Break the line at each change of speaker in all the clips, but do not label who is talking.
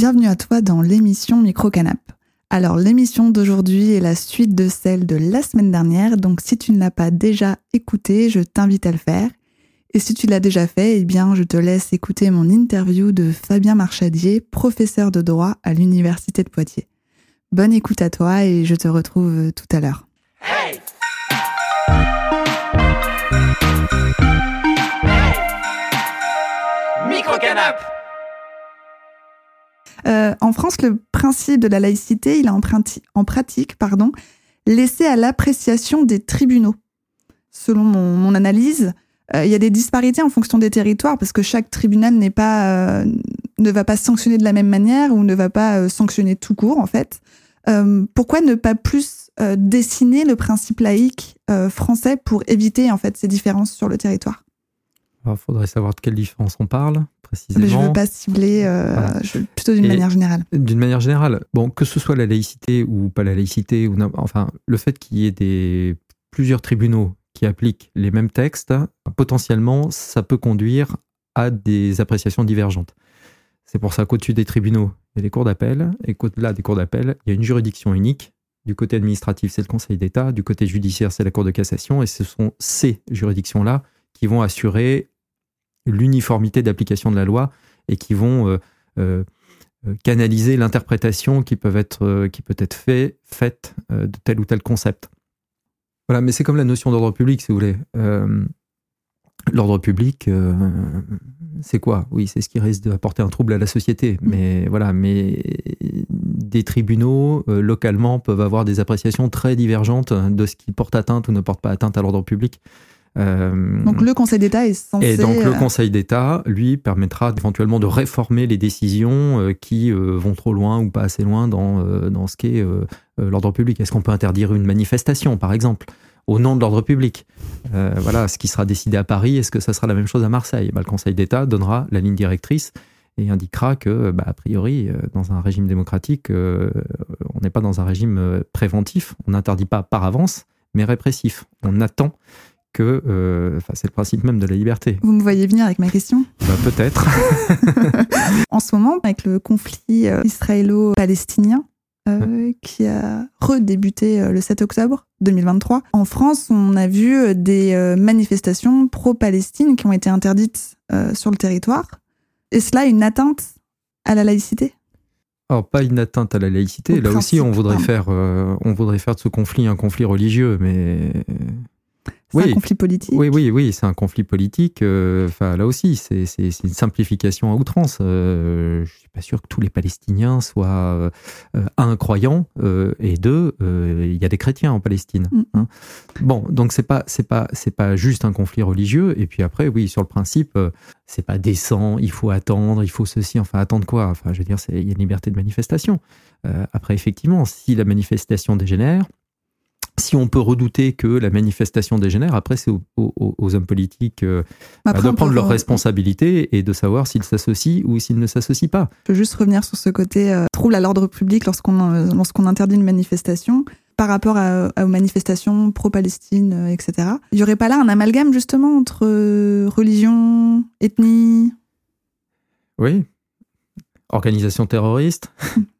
Bienvenue à toi dans l'émission Micro Canap. Alors l'émission d'aujourd'hui est la suite de celle de la semaine dernière, donc si tu ne l'as pas déjà écoutée, je t'invite à le faire. Et si tu l'as déjà fait, eh bien je te laisse écouter mon interview de Fabien Marchadier, professeur de droit à l'Université de Poitiers. Bonne écoute à toi et je te retrouve tout à l'heure. Hey Micro-canap euh, en France, le principe de la laïcité, il est en, en pratique pardon, laissé à l'appréciation des tribunaux. Selon mon, analyse, euh, il y a des disparités en fonction des territoires parce que chaque tribunal n'est pas, euh, ne va pas sanctionner de la même manière ou ne va pas sanctionner tout court en fait. pourquoi ne pas plus dessiner le principe laïque français pour éviter en fait ces différences sur le territoire?
Il faudrait savoir de quelle différence on parle précisément.
je ne veux pas cibler, euh, plutôt d'une manière générale.
D'une manière générale, bon, que ce soit la laïcité ou pas la laïcité, ou enfin, le fait qu'il y ait des, plusieurs tribunaux qui appliquent les mêmes textes, potentiellement, ça peut conduire à des appréciations divergentes. C'est pour ça qu'au-dessus des tribunaux, il y a les cours d'appel, et qu'au-delà des cours d'appel, il y a une juridiction unique. Du côté administratif, c'est le Conseil d'État, du côté judiciaire, c'est la Cour de cassation, et ce sont ces juridictions-là qui vont assurer l'uniformité d'application de la loi et qui vont euh, euh, euh, canaliser l'interprétation qui, peut être, qui peut être fait, faite de tel ou tel concept. Voilà, mais c'est comme la notion d'ordre public, si vous voulez. L'ordre public, c'est quoi? Oui, c'est ce qui risque d'apporter un trouble à la société. Mm. Mais voilà, mais des tribunaux localement peuvent avoir des appréciations très divergentes de ce qui porte atteinte ou ne porte pas atteinte à l'ordre public.
Euh, donc le Conseil d'État est censé...
Et donc le euh, Conseil d'État, lui, permettra éventuellement de réformer les décisions euh, qui vont trop loin ou pas assez loin dans, dans ce qu'est l'ordre public. Est-ce qu'on peut interdire une manifestation, par exemple au nom de l'ordre public? voilà, ce qui sera décidé à Paris, est-ce que ça sera la même chose à Marseille? Bah, Le Conseil d'État donnera la ligne directrice et indiquera que, bah, a priori, dans un régime démocratique, on n'est pas dans un régime préventif, on n'interdit pas par avance, mais répressif. On attend que euh, c'est le principe même de la liberté.
Vous me voyez venir avec ma question?
Bah, Peut-être.
en ce moment, avec le conflit euh, israélo-palestinien, euh, qui a redébuté le 7 octobre 2023. En France, on a vu des manifestations pro-Palestine qui ont été interdites sur le territoire. Est cela une atteinte à la laïcité?
Alors, pas une atteinte à la laïcité. Là aussi, on voudrait, faire, on voudrait faire de ce conflit un conflit religieux, mais
c'est un conflit politique.
Oui, oui, oui, c'est un conflit politique. Euh, enfin, là aussi, c'est une simplification à outrance. Euh, je suis pas sûr que tous les Palestiniens soient euh, un croyant et deux, il y a des chrétiens en Palestine. Mm. Hein. Bon, donc c'est pas c'est pas c'est pas juste un conflit religieux. Et puis après, oui, sur le principe, c'est pas décent. Il faut attendre, il faut ceci. Enfin, attendre quoi? Enfin, je veux dire, il y a une liberté de manifestation. après, effectivement, si la manifestation dégénère si on peut redouter que la manifestation dégénère, après c'est aux, hommes politiques euh, de prendre leurs responsabilités et de savoir s'ils s'associent ou s'ils ne s'associent pas.
Je veux juste revenir sur ce côté euh, trouble à l'ordre public lorsqu'on euh, lorsqu'on interdit une manifestation par rapport aux manifestations pro-Palestine, etc. Il n'y aurait pas là un amalgame justement entre religion, ethnie?
Oui. Organisation terroriste?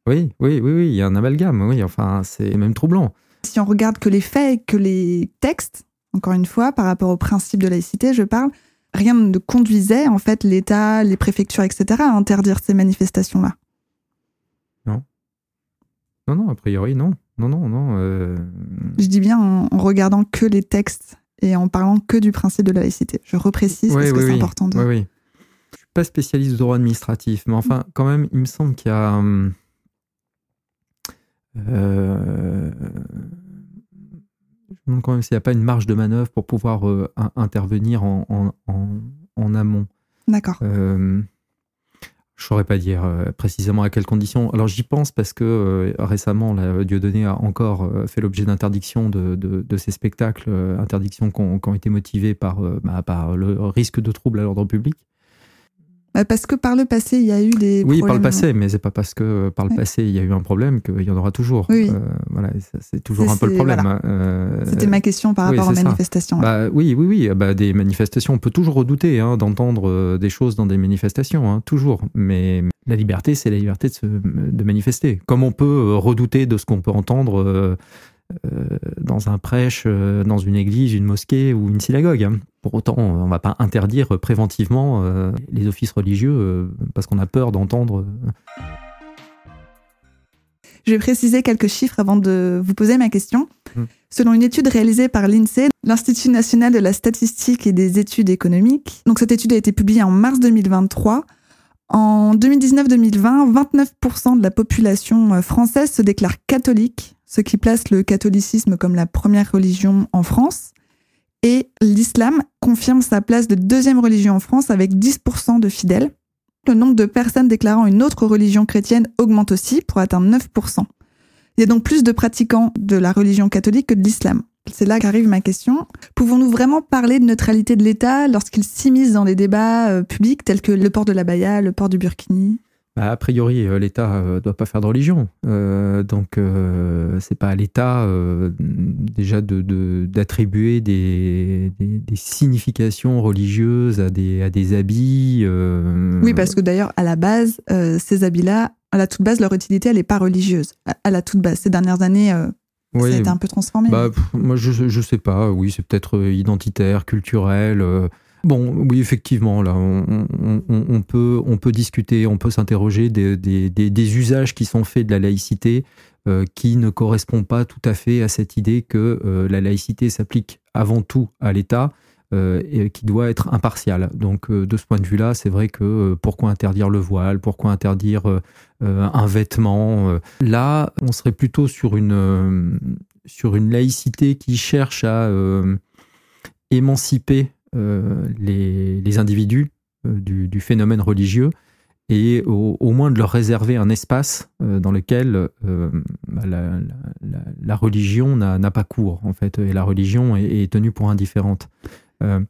Oui, oui, oui, oui, il y a un amalgame, oui, enfin c'est même troublant.
Si on regarde que les faits, que les textes, encore une fois, par rapport au principe de laïcité, je parle, rien ne conduisait en fait l'État, les préfectures, etc. à interdire ces manifestations-là.
Non. Non, non, a priori, non. Non, non, non. Euh,
je dis bien en, regardant que les textes et en parlant que du principe de la laïcité. Je reprécise parce que c'est important de.
Oui, oui. Je suis pas spécialiste du droit administratif, mais enfin, quand même, il me semble qu'il y a. Hum, euh, je me demande quand même s'il n'y a pas une marge de manœuvre pour pouvoir euh, intervenir en, en, amont.
D'accord.
Euh, je ne saurais pas dire précisément à quelles conditions. Alors j'y pense parce que récemment, la Dieudonné a encore fait l'objet d'interdiction de, de, ces spectacles, interdictions qui ont, été motivées par, bah, par le risque de trouble à l'ordre public.
Bah, parce que par le passé, il y a eu des
Oui,
problèmes.
par le passé, mais c'est pas parce que euh, par le
Ouais.
passé il y a eu un problème qu'il y en aura toujours.
Oui.
Euh, voilà, c'est toujours un peu le problème.
voilà.
Euh,
C'était ma question par
oui,
rapport aux
ça.
manifestations.
Bah, oui, oui, oui. Bah, des manifestations, on peut toujours redouter hein, d'entendre des choses dans des manifestations, hein, toujours. Mais la liberté, c'est la liberté de, se, de manifester. Comme on peut redouter de ce qu'on peut entendre euh, dans un prêche, euh, dans une église, une mosquée ou une synagogue. hein. Pour autant, on ne va pas interdire préventivement euh, les offices religieux euh, parce qu'on a peur d'entendre. euh,
Je vais préciser quelques chiffres avant de vous poser ma question.
Mm.
Selon une étude réalisée par l'INSEE, l'Institut national de la statistique et des études économiques, donc cette étude a été publiée en mars 2023. En 2019-2020, 29% de la population euh, française se déclare catholique, ce qui place le catholicisme comme la première religion en France. Et l'islam confirme sa place de deuxième religion en France avec 10% de fidèles. Le nombre de personnes déclarant une autre religion chrétienne augmente aussi pour atteindre 9%. Il y a donc plus de pratiquants de la religion catholique que de l'islam. C'est là qu'arrive ma question. Pouvons-nous vraiment parler de neutralité de l'État lorsqu'il s'immisce dans les débats euh, publics tels que le port de la baya, le port du burkini?
Bah, a priori, euh, l'État ne doit pas faire de religion. Euh, donc, euh, c'est pas à l'État euh, déjà de- de- d'attribuer des, des- des significations religieuses à des, à des habits. euh,
Oui, parce que d'ailleurs, à la base, euh, ces habits-là, à la toute base, leur utilité, elle n'est pas religieuse. À, à la toute base, ces dernières années, euh, ça a été un peu transformé.
bah, pff, moi, je, je sais pas. Oui, c'est peut-être euh, identitaire, culturel. Bon, oui, effectivement, là, on, peut, discuter, on peut s'interroger des, usages qui sont faits de la laïcité euh, qui ne correspondent pas tout à fait à cette idée que euh, la laïcité s'applique avant tout à l'État euh, et qui doit être impartial. Donc, de ce point de vue-là, c'est vrai que pourquoi interdire le voile? Pourquoi interdire un vêtement. Là, on serait plutôt sur une, laïcité qui cherche à émanciper les, les individus euh, du, phénomène religieux et au, moins de leur réserver un espace euh, dans lequel euh, bah, la, religion n'a pas cours, en fait, et la religion est, tenue pour indifférente. Euh,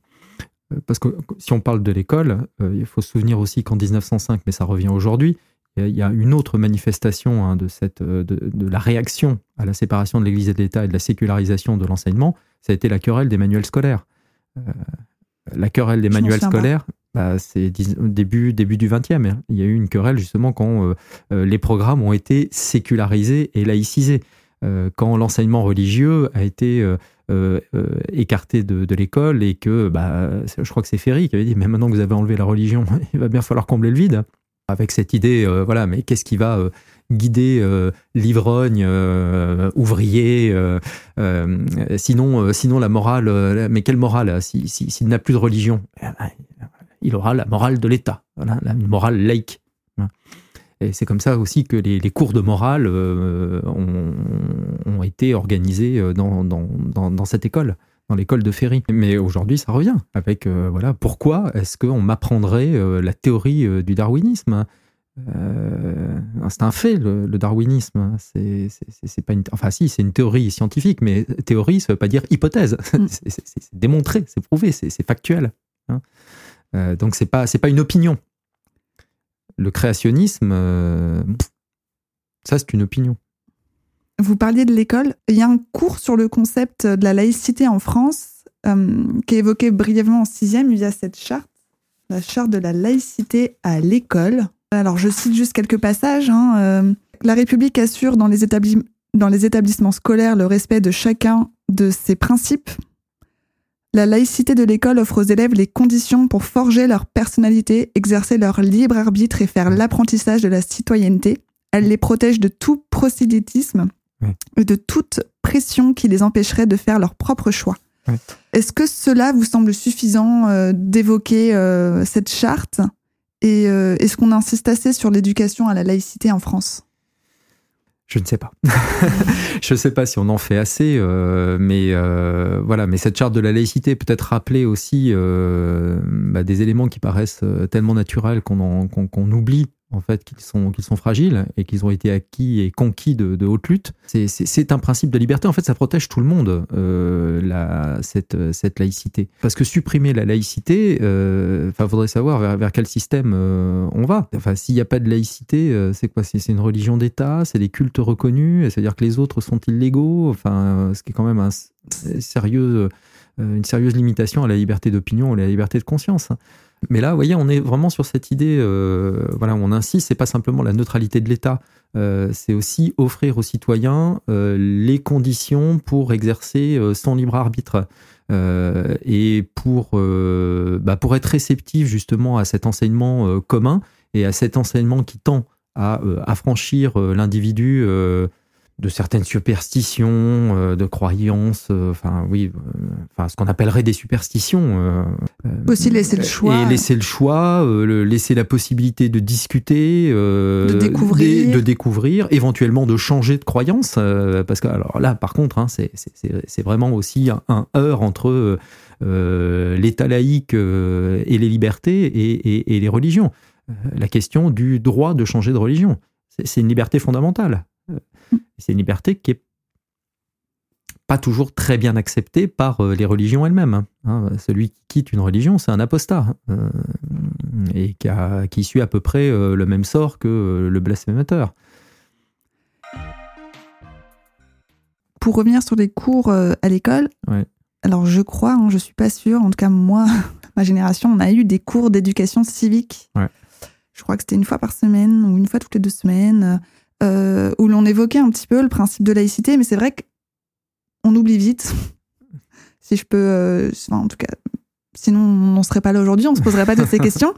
parce que si on parle de l'école, euh, il faut se souvenir aussi qu'en 1905, mais ça revient aujourd'hui, il y a- une autre manifestation hein, de, cette, euh, de, la réaction à la séparation de l'Église et de l'État et de la sécularisation de l'enseignement, ça a été la querelle des manuels scolaires. Euh, la querelle des
Je
manuels scolaires, bah, c'est début, début du 20e. hein. Il y a eu une querelle justement quand euh, euh, les programmes ont été sécularisés et laïcisés. Euh, quand l'enseignement religieux a été euh, écarté de, de l'école et que, bah, je crois que c'est Ferry qui avait dit, mais maintenant que vous avez enlevé la religion, il va bien falloir combler le vide. Avec cette idée, euh, voilà, mais qu'est-ce qui va euh, guider euh, l'ivrogne euh, ouvrier euh, euh, sinon, sinon la morale, mais quelle morale si- si- S'il n'a plus de religion, Eh ben, il aura la morale de l'État, la- morale laïque. Et c'est comme ça aussi que les, cours de morale ont, été organisés dans, dans, dans, cette école, dans l'école de Ferry. Mais aujourd'hui, ça revient avec voilà pourquoi est-ce qu'on m'apprendrait la théorie du darwinisme Euh, C'est un fait le, le darwinisme. C'est c'est- pas une, enfin si, c'est une théorie scientifique, mais théorie, ça veut pas dire hypothèse.
Mm.
C'est- démontré, c'est prouvé, c'est factuel. hein. Euh, donc c'est pas c'est pas une opinion. Le créationnisme, euh, ça c'est une opinion.
Vous parliez de l'école. Il y a un cours sur le concept de la laïcité en France qui est évoqué brièvement en sixième. Il y a cette charte, la charte de la laïcité à l'école. Alors, je cite juste quelques passages. hein, euh, la République assure dans les, établis- dans les établissements scolaires le respect de chacun de ses principes. La laïcité de l'école offre aux élèves les conditions pour forger leur personnalité, exercer leur libre arbitre et faire l'apprentissage de la citoyenneté. Elle les protège de tout prosélytisme et de toute pression qui les empêcherait de faire leur propre choix. Est-ce que cela vous semble suffisant euh, d'évoquer euh, cette charte? Et euh, est-ce qu'on insiste assez sur l'éducation à la laïcité en France?
Je ne sais pas. je ne sais pas si on en fait assez, euh, mais euh, voilà. Mais cette charte de la laïcité peut être rappeler aussi bah, des éléments qui paraissent tellement naturels qu'on oublie en fait qu'ils sont, sont fragiles et qu'ils ont été acquis et conquis de, haute lutte. C'est un principe de liberté. En fait, ça protège tout le monde, euh, la, cette, cette laïcité. Parce que supprimer la laïcité, euh, enfin, faudrait savoir vers, vers quel système euh, on va. Enfin, s'il n'y a pas de laïcité, c'est quoi? C'est une religion d'État, c'est des cultes reconnus, c'est-à-dire que les autres sont illégaux? Enfin, ce qui est quand même une sérieuse limitation à la liberté d'opinion ou à la liberté de conscience. Mais là, vous voyez, on est vraiment sur cette idée, euh, voilà, on insiste, c'est pas simplement la neutralité de l'État, euh, c'est aussi offrir aux citoyens euh, les conditions pour exercer son libre arbitre et pour, bah, pour être réceptif justement à cet enseignement commun et à cet enseignement qui tend à affranchir l'individu de certaines superstitions, euh, de croyances, euh, enfin oui, euh, enfin ce qu'on appellerait des superstitions.
Aussi laisser le choix.
Et laisser le choix, le, laisser la possibilité de discuter,
de découvrir,
de, de, découvrir, éventuellement de changer de croyance, parce que alors là, par contre, hein, c'est vraiment aussi un, un heurt entre l'État laïque et les libertés et, et, et les religions. La question du droit de changer de religion, c'est une liberté fondamentale. C'est une liberté qui est pas toujours très bien acceptée par euh, les religions elles-mêmes. Hein. Hein, celui qui quitte une religion, c'est un apostat euh, et qui, a, qui, suit à peu près euh, le même sort que le blasphémateur.
Pour revenir sur les cours à l'école,
ouais.
alors je crois, hein, je suis pas sûre, en tout cas moi, ma génération, on a eu des cours d'éducation civique.
Ouais.
Je crois que c'était une fois par semaine ou une fois toutes les deux semaines euh, où l'on évoquait un petit peu le principe de laïcité, mais c'est vrai qu'on oublie vite. si je peux, euh, enfin, en tout cas, sinon on n'en serait pas là aujourd'hui, on se poserait pas toutes ces questions.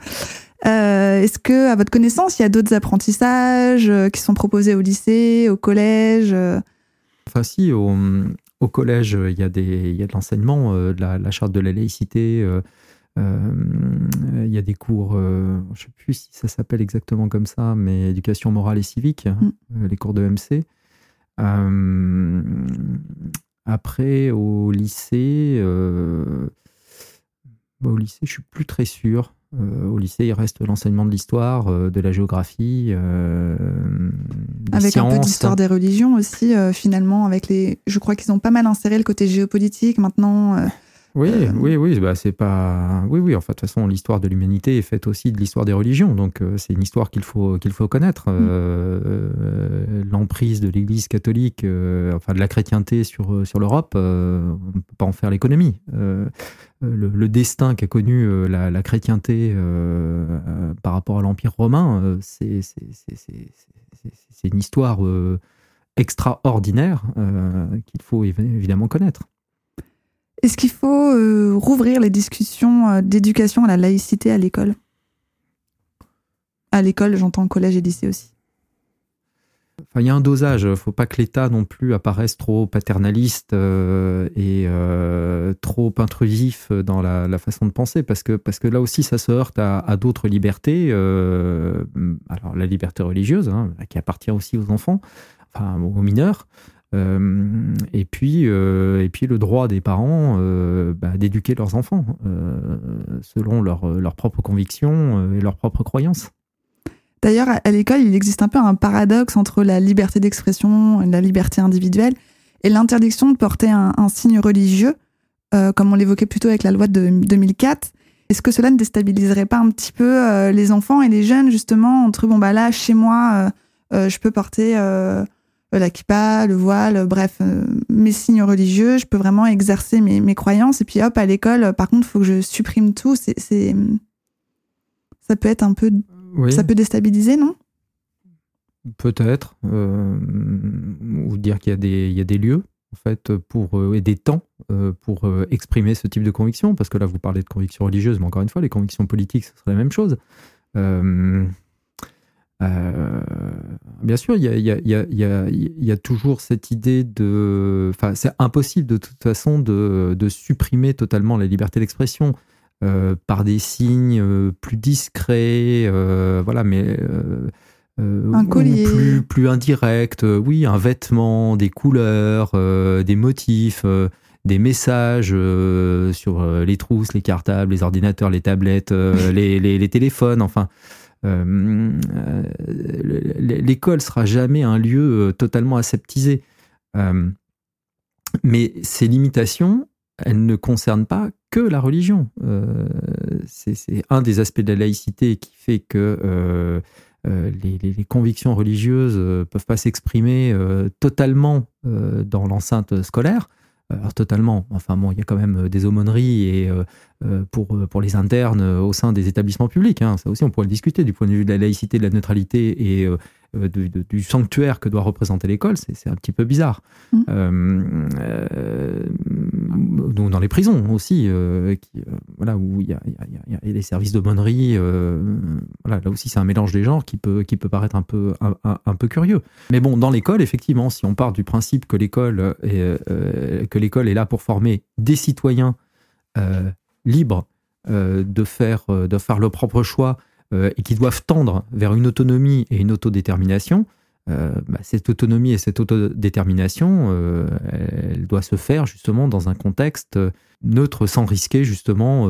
Euh, Est-ce que, à votre connaissance, il y a d'autres apprentissages qui sont proposés au lycée, au collège
Enfin, si, au, au, collège, il y a, des, il y a de l'enseignement, la, la, charte de la laïcité. Euh, il y a des cours, euh, je ne sais plus si ça s'appelle exactement comme ça, mais éducation morale et civique, mm. les cours de MC. après, au lycée, bah, au lycée, je suis plus très sûr. Euh, au lycée, il reste l'enseignement de l'histoire, euh, de la géographie, euh,
avec
sciences.
un peu d'histoire des religions aussi. finalement, avec les, je crois qu'ils ont pas mal inséré le côté géopolitique maintenant.
Oui, euh... oui, oui, bah c'est pas. Oui, oui. En fait, de toute façon, l'histoire de l'humanité est faite aussi de l'histoire des religions, donc euh, c'est une histoire qu'il faut qu'il faut connaître. Mm. Euh, L'emprise de l'Église catholique, enfin de la chrétienté sur sur l'Europe, on ne peut pas en faire l'économie. Le, le, destin qu'a connu la, la, chrétienté par rapport à l'Empire romain, c'est c'est une histoire extraordinaire qu'il faut évidemment connaître.
Est-ce qu'il faut euh, rouvrir les discussions euh, d'éducation à la laïcité à l'école? À l'école, j'entends collège et lycée aussi.
Enfin, il y a un dosage. Il ne faut pas que l'État non plus apparaisse trop paternaliste euh, et trop intrusif dans la, façon de penser, parce que, parce que là aussi, ça se heurte à, d'autres libertés. Alors, la liberté religieuse, hein, qui appartient aussi aux enfants, enfin aux mineurs. Euh, et puis, euh, et puis le droit des parents euh, bah, d'éduquer leurs enfants selon leurs leur propres convictions et leurs propres croyances.
D'ailleurs, à l'école, il existe un peu un paradoxe entre la liberté d'expression, la liberté individuelle et l'interdiction de porter un, un signe religieux, comme on l'évoquait plutôt avec la loi de 2004. Est-ce que cela ne déstabiliserait pas un petit peu les enfants et les jeunes, justement, entre, bon, bah là, chez moi, je peux porter la kippa, le voile, bref, euh, mes signes religieux, je peux vraiment exercer mes, mes croyances. Et puis hop, à l'école, par contre, il faut que je supprime tout. C'est, c'est, ça peut être un peu,
oui.
ça peut déstabiliser, non?
Peut-être, euh, ou dire qu'il y a des, il y a des lieux en fait pour euh, et des temps euh, pour euh, exprimer ce type de conviction, parce que là vous parlez de conviction religieuse, mais encore une fois, les convictions politiques, ce serait la même chose. Euh, bien sûr, il y a, y, a, y, a, y a, toujours cette idée de... Enfin, c'est impossible de toute façon de, de supprimer totalement la liberté d'expression euh, par des signes euh, plus discrets, euh, voilà, mais...
Un collier.
Plus, plus indirect, oui, un vêtement, des couleurs, des motifs des messages sur les trousses, les cartables, les ordinateurs, les tablettes, les, les, les, téléphones, enfin, l'école sera jamais un lieu totalement aseptisé. mais ces limitations, elles ne concernent pas que la religion. c'est un des aspects de la laïcité qui fait que les, les, convictions religieuses peuvent pas s'exprimer totalement dans l'enceinte scolaire. Alors, totalement. Enfin bon, il y a quand même des aumôneries et euh, pour, euh, les internes euh, au sein des établissements publics. Hein. Ça aussi, on pourrait le discuter du point de vue de la laïcité, de la neutralité et du sanctuaire que doit représenter l'école. C'est un petit peu bizarre. Mmh. dans les prisons aussi, qui, voilà, où il y a, y, a, y a, des services d'aumônerie. voilà, là aussi, c'est un mélange des genres qui peut, qui peut paraître un peu, un, un, peu curieux. Mais bon, dans l'école, effectivement, si on part du principe que l'école est, que l'école est là pour former des citoyens libres euh, de, faire, euh, de faire leur propre choix euh, et qui doivent tendre vers une autonomie et une autodétermination, bah, cette autonomie et cette autodétermination, elle doit se faire justement dans un contexte neutre sans risquer justement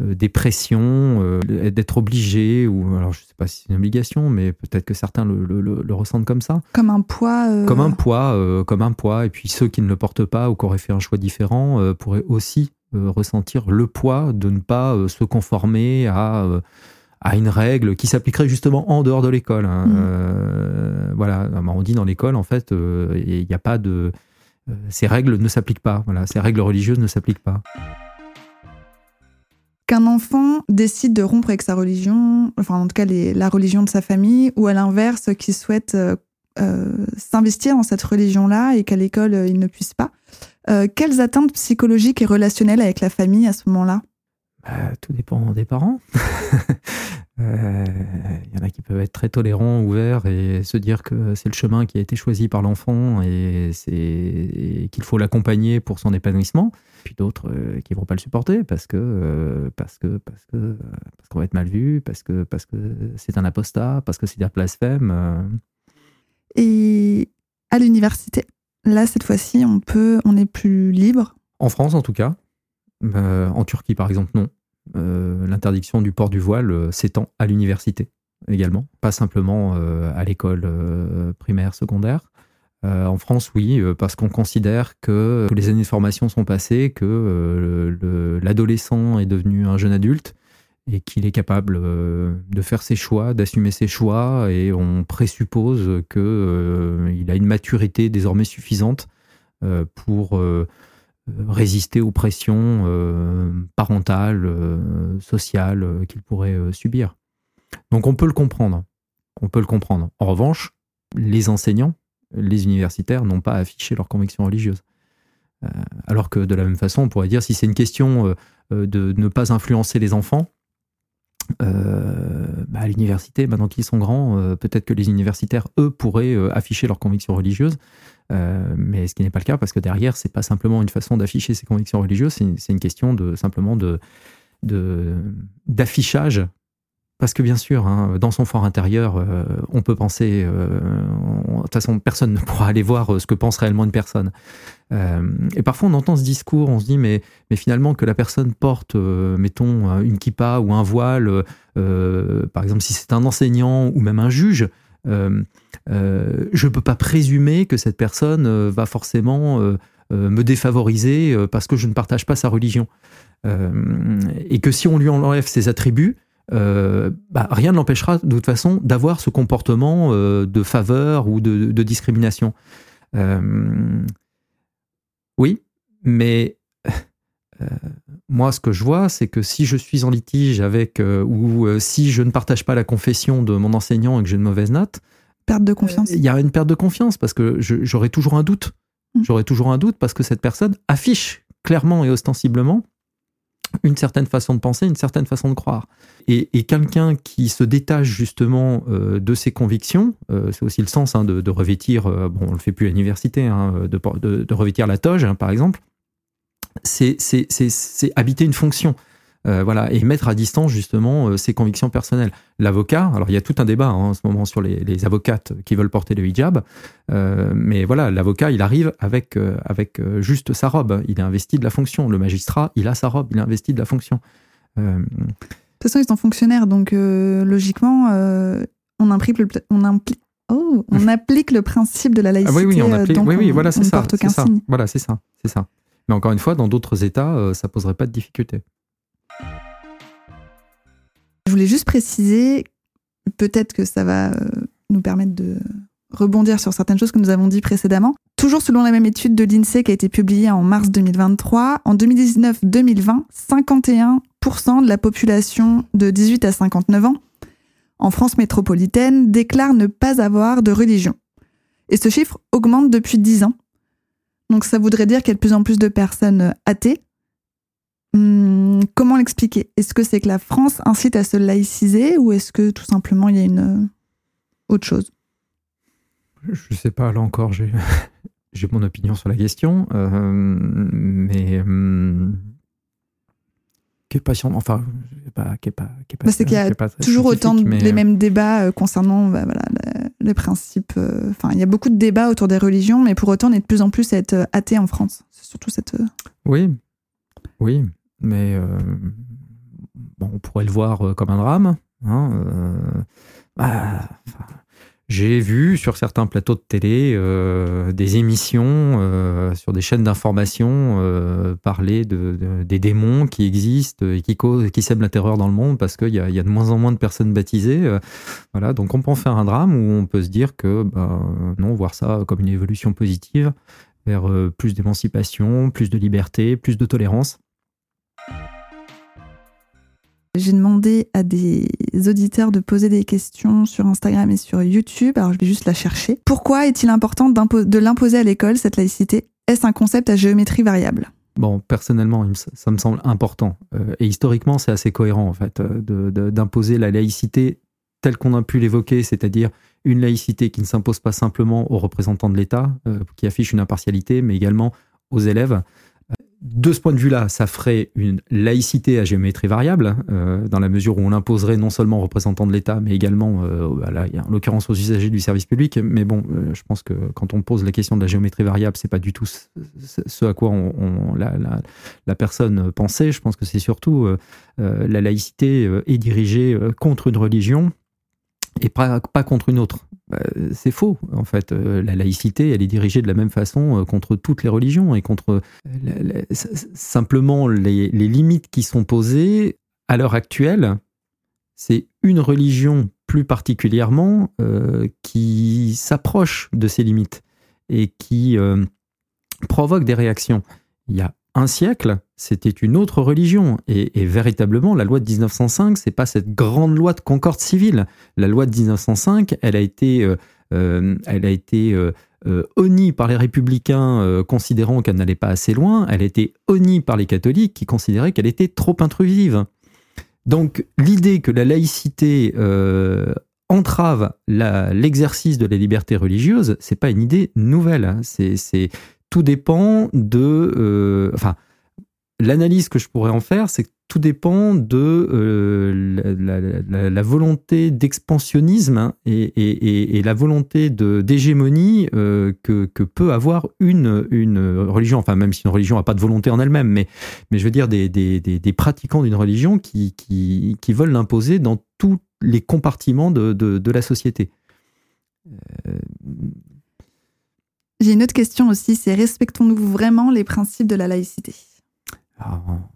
des pressions, d'être obligé, ou alors je ne sais pas si c'est une obligation, mais peut-être que certains le, le, ressentent comme ça.
Comme un poids.
Comme un poids, comme un poids. Et puis ceux qui ne le portent pas ou qui auraient fait un choix différent pourraient aussi euh, ressentir le poids de ne pas euh, se conformer à, euh, à une règle qui s'appliquerait justement en dehors de l'école. Hein. Mm. voilà, on dit dans l'école, en fait, il n'y a pas de. ces règles ne s'appliquent pas. Voilà, ces règles religieuses ne s'appliquent pas
qu'un enfant décide de rompre avec sa religion, enfin en tout cas la religion de sa famille, ou à l'inverse, qu'il souhaite s'investir dans cette religion-là et qu'à l'école il ne puisse pas. Euh, quelles atteintes psychologiques et relationnelles avec la famille à ce moment-là?
Bah, Tout dépend des parents. Il euh, y en a qui peuvent être très tolérants, ouverts et se dire que c'est le chemin qui a été choisi par l'enfant et, qu'il faut l'accompagner pour son épanouissement. Puis d'autres euh, qui ne vont pas le supporter parce que parce que parce que parce qu'on va être mal vu, parce que parce que c'est un apostat, parce que c'est un blasphème.
Et à l'université, Là, cette fois-ci, on peut, on est plus libre?
En France, en tout cas. Euh, en Turquie, par exemple, non. Euh, l'interdiction du port du voile euh, s'étend à l'université également, pas simplement à l'école primaire, secondaire. en France, oui, parce qu'on considère que les années de formation sont passées, que l'adolescent est devenu un jeune adulte et qu'il est capable de faire ses choix, d'assumer ses choix, et on présuppose qu'il a une maturité désormais suffisante pour résister aux pressions parentales, sociales qu'il pourrait subir. Donc on peut le comprendre. On peut le comprendre. En revanche, les enseignants, les universitaires n'ont pas affiché leurs convictions religieuses. alors que de la même façon, on pourrait dire si c'est une question de ne pas influencer les enfants, euh, bah, à l'université, maintenant qu'ils sont grands, euh, peut-être que les universitaires, eux, pourraient euh, afficher leurs convictions religieuses, mais ce qui n'est pas le cas parce que derrière, c'est pas simplement une façon d'afficher ses convictions religieuses, c'est une, question de simplement de d'affichage parce que bien sûr, hein, dans son fort intérieur, euh, on peut penser. Euh, de toute façon, personne ne pourra aller voir euh, ce que pense réellement une personne. et parfois, on entend ce discours, on se dit, mais, mais finalement, que la personne porte, mettons, une kippa ou un voile, par exemple, si c'est un enseignant ou même un juge, je ne peux pas présumer que cette personne va forcément me défavoriser parce que je ne partage pas sa religion. et que si on lui enlève ses attributs, euh, bah, rien ne l'empêchera de toute façon d'avoir ce comportement euh, de faveur ou de, discrimination. Euh, oui, mais moi, ce que je vois, c'est que si je suis en litige avec, ou si je ne partage pas la confession de mon enseignant et que j'ai une mauvaise note,
perte de confiance.
Il y a une perte de confiance parce que j'aurai toujours un doute. Mmh. J'aurai toujours un doute parce que cette personne affiche clairement et ostensiblement une certaine façon de penser, une certaine façon de croire. Et, quelqu'un qui se détache justement euh, de ses convictions, euh, c'est aussi le sens hein, de, revêtir, euh, bon, on le fait plus à l'université, hein, de, revêtir la toge, hein, par exemple, c'est habiter une fonction. Euh, voilà, et mettre à distance justement euh, ses convictions personnelles. L'avocat, alors il y a tout un débat hein, en ce moment sur les, avocates qui veulent porter le hijab, euh, mais voilà, l'avocat, il arrive avec, avec juste sa robe, il est investi de la fonction. Le magistrat, il a sa robe, il est investi de la fonction.
De toute façon, ils sont fonctionnaires, donc logiquement, on implique le, on implique, oh, on applique le principe de la laïcité.
Ah oui, oui, on applique, oui, oui, voilà, c'est ça.
ça.
Voilà, c'est ça, c'est ça. Mais encore une fois, dans d'autres États, ça poserait pas de difficulté.
Je voulais juste préciser, peut-être que ça va nous permettre de rebondir sur certaines choses que nous avons dit précédemment. Toujours selon la même étude de l'INSEE qui a été publiée en mars 2023, en 2019-2020, 51% de la population de 18 à 59 ans en France métropolitaine déclare ne pas avoir de religion. Et ce chiffre augmente depuis 10 ans. Donc ça voudrait dire qu'il y a de plus en plus de personnes athées. Hum, comment l'expliquer? Est-ce que c'est que la France incite à se laïciser ou est-ce que tout simplement il y a une autre chose?
Je sais pas, là encore, j'ai, j'ai mon opinion sur la question, euh, mais euh, qui est pas enfin, pas, qui est pas, qui est
pas, bah, c'est qu'il y a toujours autant de, les mêmes débats euh, concernant bah, voilà, les, principes. Enfin, il y a beaucoup de débats autour des religions, mais pour autant, on est de plus en plus à être athée en France. C'est surtout cette.
Oui, oui, mais bon, on pourrait le voir comme un drame. Hein, bah, j'ai vu sur certains plateaux de télé euh, des émissions euh, sur des chaînes d'information euh, parler de, des démons qui existent et qui, qui sèment la terreur dans le monde parce qu'il y, y a, de moins en moins de personnes baptisées. voilà, donc on peut en faire un drame ou on peut se dire que bah, non, voir ça comme une évolution positive vers plus d'émancipation, plus de liberté, plus de tolérance.
J'ai demandé à des auditeurs de poser des questions sur Instagram et sur YouTube, alors je vais juste la chercher. Pourquoi est-il important de l'imposer à l'école, cette laïcité? Est-ce un concept à géométrie variable?
Bon, personnellement, ça me semble important. Euh, et historiquement, c'est assez cohérent, en fait, euh, d'imposer la laïcité telle qu'on a pu l'évoquer, c'est-à-dire une laïcité qui ne s'impose pas simplement aux représentants de l'État, euh, qui affiche une impartialité, mais également aux élèves de ce point de vue-là, ça ferait une laïcité à géométrie variable, euh, dans la mesure où on l'imposerait non seulement aux représentants de l'État, mais également, euh, en l'occurrence, aux usagers du service public. Mais bon, euh, je pense que quand on pose la question de la géométrie variable, c'est pas du tout ce, à quoi la, personne pensait. Je pense que c'est surtout la laïcité est dirigée contre une religion et pas contre une autre. Bah, c'est faux, en fait. Euh, la laïcité, elle est dirigée de la même façon euh, contre toutes les religions et contre simplement les, limites qui sont posées à l'heure actuelle. C'est une religion plus particulièrement euh, qui s'approche de ces limites et qui provoque des réactions. Il y a un siècle, c'était une autre religion. Et, véritablement, la loi de 1905, c'est pas cette grande loi de concorde civile. La loi de 1905, elle a été, euh, euh, euh, honnie par les républicains considérant qu'elle n'allait pas assez loin. Elle a été honnie par les catholiques qui considéraient qu'elle était trop intrusive. Donc l'idée que la laïcité entrave l'exercice de la liberté religieuse, c'est pas une idée nouvelle. Tout dépend de. enfin, l'analyse que je pourrais en faire, c'est que tout dépend de euh, la, volonté d'expansionnisme hein, et, la volonté d'hégémonie euh, que, peut avoir une, une religion, enfin même si une religion n'a pas de volonté en elle-même, mais, mais je veux dire des, des, pratiquants d'une religion qui, qui, qui veulent l'imposer dans tous les compartiments de, de, la société.
Euh, J'ai une autre question aussi, c'est respectons-nous vraiment les principes de la laïcité?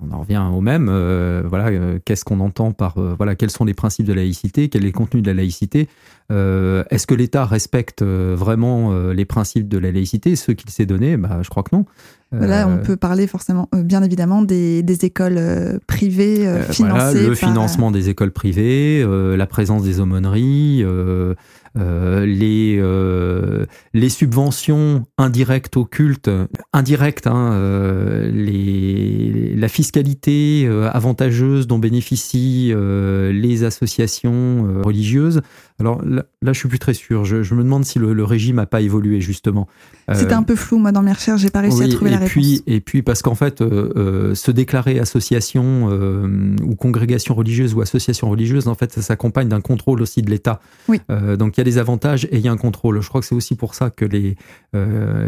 On en revient au même. Euh, voilà, euh, qu'est-ce qu'on entend par euh, voilà, quels sont les principes de la laïcité, quel est le contenu de la laïcité? Est-ce que l'État respecte vraiment les principes de la laïcité, ceux qu'il s'est donnés? Bah, je crois que non.
Voilà, on peut parler forcément, bien évidemment, des, écoles privées financées.
le financement des écoles privées, la présence des aumôneries. Euh, les, euh, les subventions indirectes au culte, indirectes, hein, euh, la fiscalité avantageuse dont bénéficient les associations religieuses. Alors là, là, je suis plus très sûr. Je, me demande si le, régime n'a pas évolué justement.
C'était un peu flou, moi, dans mes recherches, j'ai pas réussi à trouver
puis, et puis parce qu'en fait, euh, euh, se déclarer association euh, ou congrégation religieuse ou association religieuse, en fait, ça s'accompagne d'un contrôle aussi de l'État.
Oui.
donc il y a des avantages et il y a un contrôle. Je crois que c'est aussi pour ça que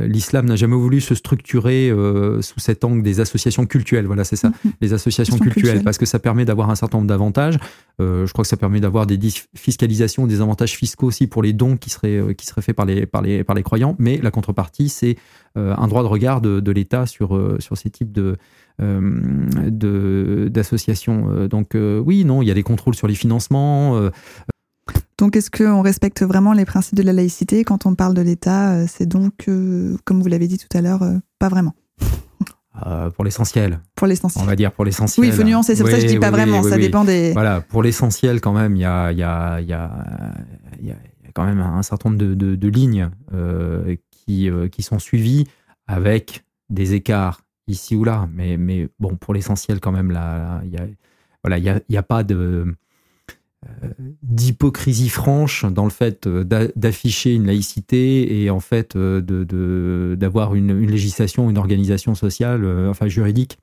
l'islam n'a jamais voulu se structurer sous cet angle des associations cultuelles. Voilà, c'est ça, mm-hmm. les associations cultuelles, parce que ça permet d'avoir un certain nombre d'avantages. Je crois que ça permet d'avoir des fiscalisations, des avantages fiscaux aussi pour les dons qui seraient seraient faits par les croyants. Mais la contrepartie, c'est un droit de regard de, l'État sur, euh, ces types euh, d'associations. Euh, donc oui, non, il y a des contrôles sur les financements.
Donc, est-ce qu'on respecte vraiment les principes de la laïcité quand on parle de l'État? C'est donc, comme vous l'avez dit tout à l'heure, pas vraiment.
Pour l'essentiel.
Pour l'essentiel.
On va dire pour l'essentiel.
Oui, il faut nuancer, c'est pour ça que je dis pas vraiment, ça dépend des...
Voilà, pour l'essentiel quand même, il y a, y, a, y, a, y a, quand même un certain nombre de, de, de lignes qui, qui sont suivies avec des écarts ici ou là, mais, mais bon, pour l'essentiel quand même, là, il y a, voilà, il y a, pas de euh, d'hypocrisie franche dans le fait euh, d'afficher une laïcité et en fait euh, de d'avoir une, une, législation, une organisation sociale, enfin juridique,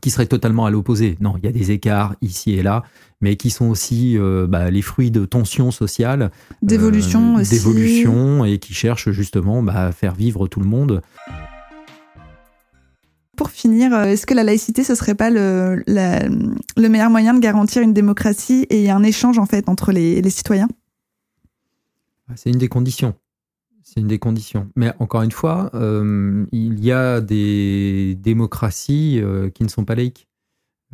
qui serait totalement à l'opposé. Non, il y a des écarts ici et là, mais qui sont aussi bah, les fruits de tensions sociales,
d'évolution
d'évolution et qui cherchent justement bah, à faire vivre tout le monde
pour finir, euh, est-ce que la laïcité, ce serait pas le, le meilleur moyen de garantir une démocratie et un échange en fait entre les, citoyens?
Ah, C'est une des conditions. C'est une des conditions. Mais encore une fois, euh, il y a des démocraties euh, qui ne sont pas laïques.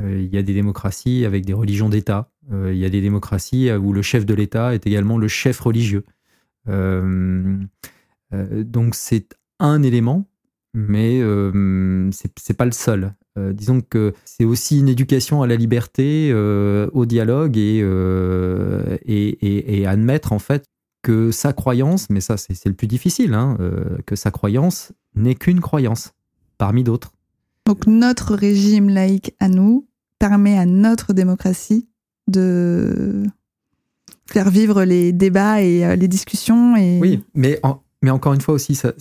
il y a des démocraties avec des religions d'État. il y a des démocraties où le chef de l'État est également le chef religieux. donc c'est un élément mais euh, c'est pas le seul. Euh, disons que c'est aussi une éducation à la liberté, euh, au dialogue et, et, et, admettre en fait que sa croyance, mais ça c'est le plus difficile, hein, que sa croyance n'est qu'une croyance parmi d'autres.
Donc notre régime laïque à nous permet à notre démocratie de faire vivre les débats et les discussions. Et...
Oui, mais en, mais encore une fois aussi, ça,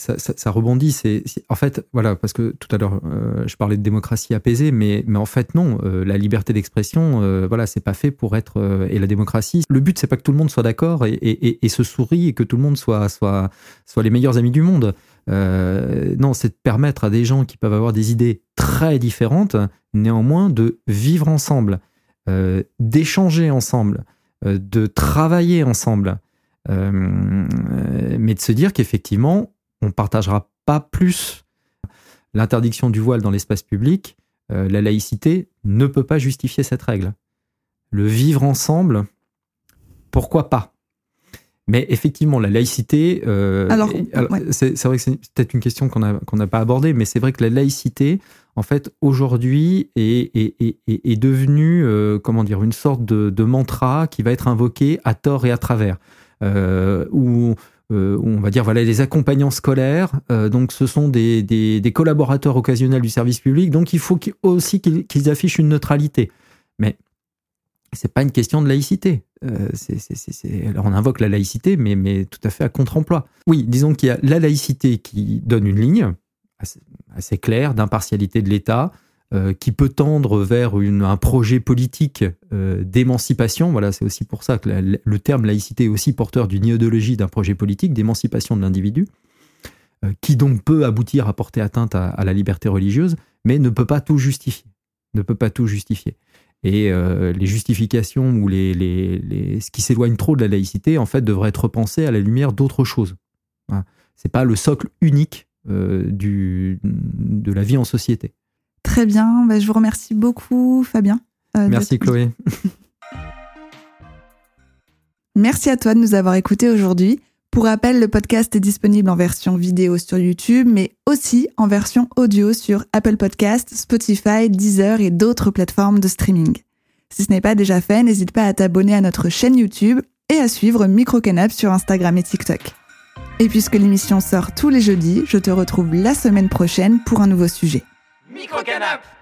rebondit. C'est en fait, voilà, parce que tout à l'heure, euh, je parlais de démocratie apaisée, mais, mais en fait, non. Euh, la liberté d'expression, euh, voilà, c'est pas fait pour être et la démocratie. Le but, c'est pas que tout le monde soit d'accord et, et, se sourie et que tout le monde soit soit soit les meilleurs amis du monde. non, c'est de permettre à des gens qui peuvent avoir des idées très différentes, néanmoins, de vivre ensemble, d'échanger ensemble, de travailler ensemble. Euh, mais de se dire qu'effectivement, on partagera pas plus l'interdiction du voile dans l'espace public. Euh, la laïcité ne peut pas justifier cette règle. Le vivre ensemble, pourquoi pas? Mais effectivement, la laïcité, euh, alors, c'est vrai que c'est peut-être une question qu'on n'a pas abordée, mais c'est vrai que la laïcité, en fait, aujourd'hui, est, est, est, devenue, comment dire, une sorte de, de, mantra qui va être invoqué à tort et à travers. Euh, où euh, on va dire voilà les accompagnants scolaires. Euh, donc ce sont des, collaborateurs occasionnels du service public. Donc il faut aussi qu'ils affichent une neutralité. Mais c'est pas une question de laïcité. Alors on invoque la laïcité, mais, mais tout à fait à contre-emploi. Oui, disons qu'il y a la laïcité qui donne une ligne assez claire d'impartialité de l'État, euh, qui peut tendre vers un projet politique euh, d'émancipation. Voilà, c'est aussi pour ça que le terme laïcité est aussi porteur d'une idéologie d'un projet politique d'émancipation de l'individu, euh, qui donc peut aboutir à porter atteinte à, la liberté religieuse, mais ne peut pas tout justifier. Ne peut pas tout justifier. Et les justifications ou ce qui s'éloigne trop de la laïcité, en fait, devrait être repensé à la lumière d'autres choses. Voilà. C'est pas le socle unique de la vie en société.
Très bien. Bah, je vous remercie beaucoup, Fabien.
Euh, Merci, Chloé.
Merci à toi de nous avoir écoutés aujourd'hui. Pour rappel, le podcast est disponible en version vidéo sur YouTube, mais aussi en version audio sur Apple Podcasts, Spotify, Deezer et d'autres plateformes de streaming. Si ce n'est pas déjà fait, n'hésite pas à t'abonner à notre chaîne YouTube et à suivre Microcanap sur Instagram et TikTok. Et puisque l'émission sort tous les jeudis, je te retrouve la semaine prochaine pour un nouveau sujet. Microcanap